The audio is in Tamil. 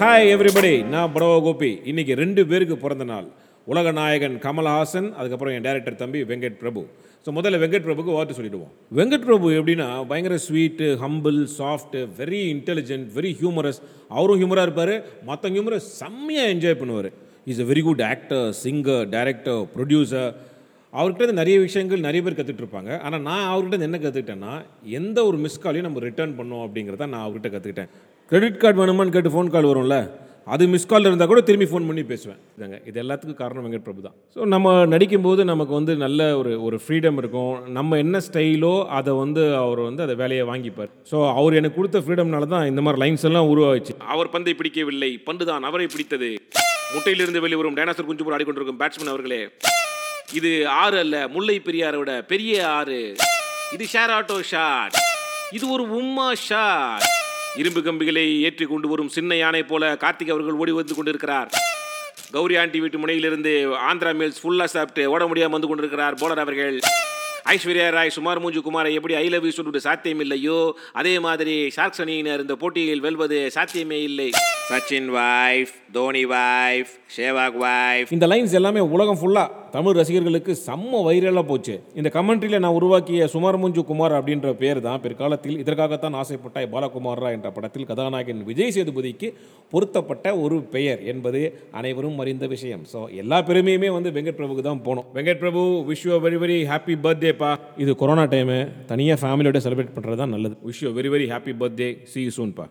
ஹாய் எவ்ரிபடி நான் படவோ கோபி. இன்னைக்கு ரெண்டு பேருக்கு பிறந்த நாள். உலக நாயகன் கமல்ஹாசன் அதுக்கப்புறம் என் டேரக்டர் தம்பி வெங்கட் பிரபு. ஸோ முதல்ல வெங்கட் பிரபுக்கு வார்த்தை சொல்லிடுவோம். வெங்கட் பிரபு எப்படின்னா பயங்கர sweet humble soft very intelligent very humorous அவரும் ஹியூமராக இருப்பார். மற்ற ஹியூமரை செம்மையாக என்ஜாய் பண்ணுவார். Is a very good actor singer director producer அவர்கிட்ட நிறைய விஷயங்கள் நிறைய பேர் கற்றுட்ருப்பாங்க ஆனால் நான் அவர்கிட்ட என்ன கற்றுக்கிட்டேன்னா எந்த ஒரு மிஸ் காலையும் நம்ம ரிட்டர்ன் பண்ணோம் அப்படிங்கிறத நான் அவர்கிட்ட கற்றுக்கிட்டேன் கிரெடிட் கார்டு வேணுமான்னு கேட்டு ஃபோன் கால் வரும்ல அது மிஸ் கால் இருந்தால் கூட திரும்பி ஃபோன் பண்ணி பேசுவேன். இதாங்க இது எல்லாத்துக்கும் காரணம் வெங்கட் பிரபு தான். ஸோ நம்ம நடிக்கும்போது நமக்கு வந்து நல்ல ஒரு ஒரு ஃப்ரீடம் இருக்கும். நம்ம என்ன ஸ்டைலோ அதை வந்து அவர் வந்து அதை வேலையை வாங்கிப்பார். ஸோ அவர் எனக்கு கொடுத்த ஃப்ரீடம்னால தான் இந்த மாதிரி லைன்ஸ் எல்லாம் உருவாச்சு அவர் பந்தை பிடிக்கவில்லை. பந்து தான் அவரை பிடித்தது. முட்டையிலிருந்து வெளிவரும் டைனாசர் குஞ்சு போல் ஆடிக்கொண்டிருக்கும் பேட்ஸ்மேன் அவர்களே. இது ஆறு அல்ல முல்லை பெரியாரோட பெரிய ஆறு. இது ஷேர் ஆட்டோ ஷாட் இது ஒரு உம்மா ஷாட் இரும்பு கம்பிகளை ஏற்றி கொண்டு வரும் சின்ன யானை போல கார்த்திக் அவர்கள் ஓடி வந்து கொண்டிருக்கிறார். கௌரி ஆண்டி வீட்டு முனையிலிருந்து ஆந்திரா மீல்ஸ் ஃபுல்லாக சாப்பிட்டு ஓட முடியாமல் வந்து கொண்டிருக்கிறார் போலர் அவர்கள். ஐஸ்வர்யா ராய் சுமார் மூஞ்சு குமாரை எப்படி ஐ லவ் யூ சொல்லிட்டு சாத்தியம் இல்லையோ அதே மாதிரி ஷார்க் சனியினர் இந்த போட்டியில் வெல்வது சாத்தியமே இல்லை. Sachin wife Dhoni wife Sehwag wife இந்த லைன்ஸ் எல்லாமே உலகம் ஃபுல்லாக தமிழ் ரசிகர்களுக்கு செம்ம வைரலாக போச்சு. இந்த கமெண்ட்ரியில் நான் உருவாக்கிய சுமார் முஞ்சு குமார் அப்படின்ற பேர் தான் பிற்காலத்தில் இதற்காகத்தான் ஆசைப்பட்டாய் பாலகுமாரா என்ற படத்தில் கதாநாயகன் விஜய் சேதுபதிக்கு பொருத்தப்பட்ட ஒரு பெயர் என்பது அனைவரும் அறிந்த விஷயம். ஸோ எல்லா பெருமையுமே வந்து வெங்கட் பிரபுக்கு தான் போனோம். Venkat Prabhu wish you very very happy பர்த்டேப்பா இது கொரோனா டைமு தனியாக ஃபேமிலியோட செலிப்ரேட் பண்ணுறது தான் நல்லது. Wish you very very happy birthday see you சூன்பா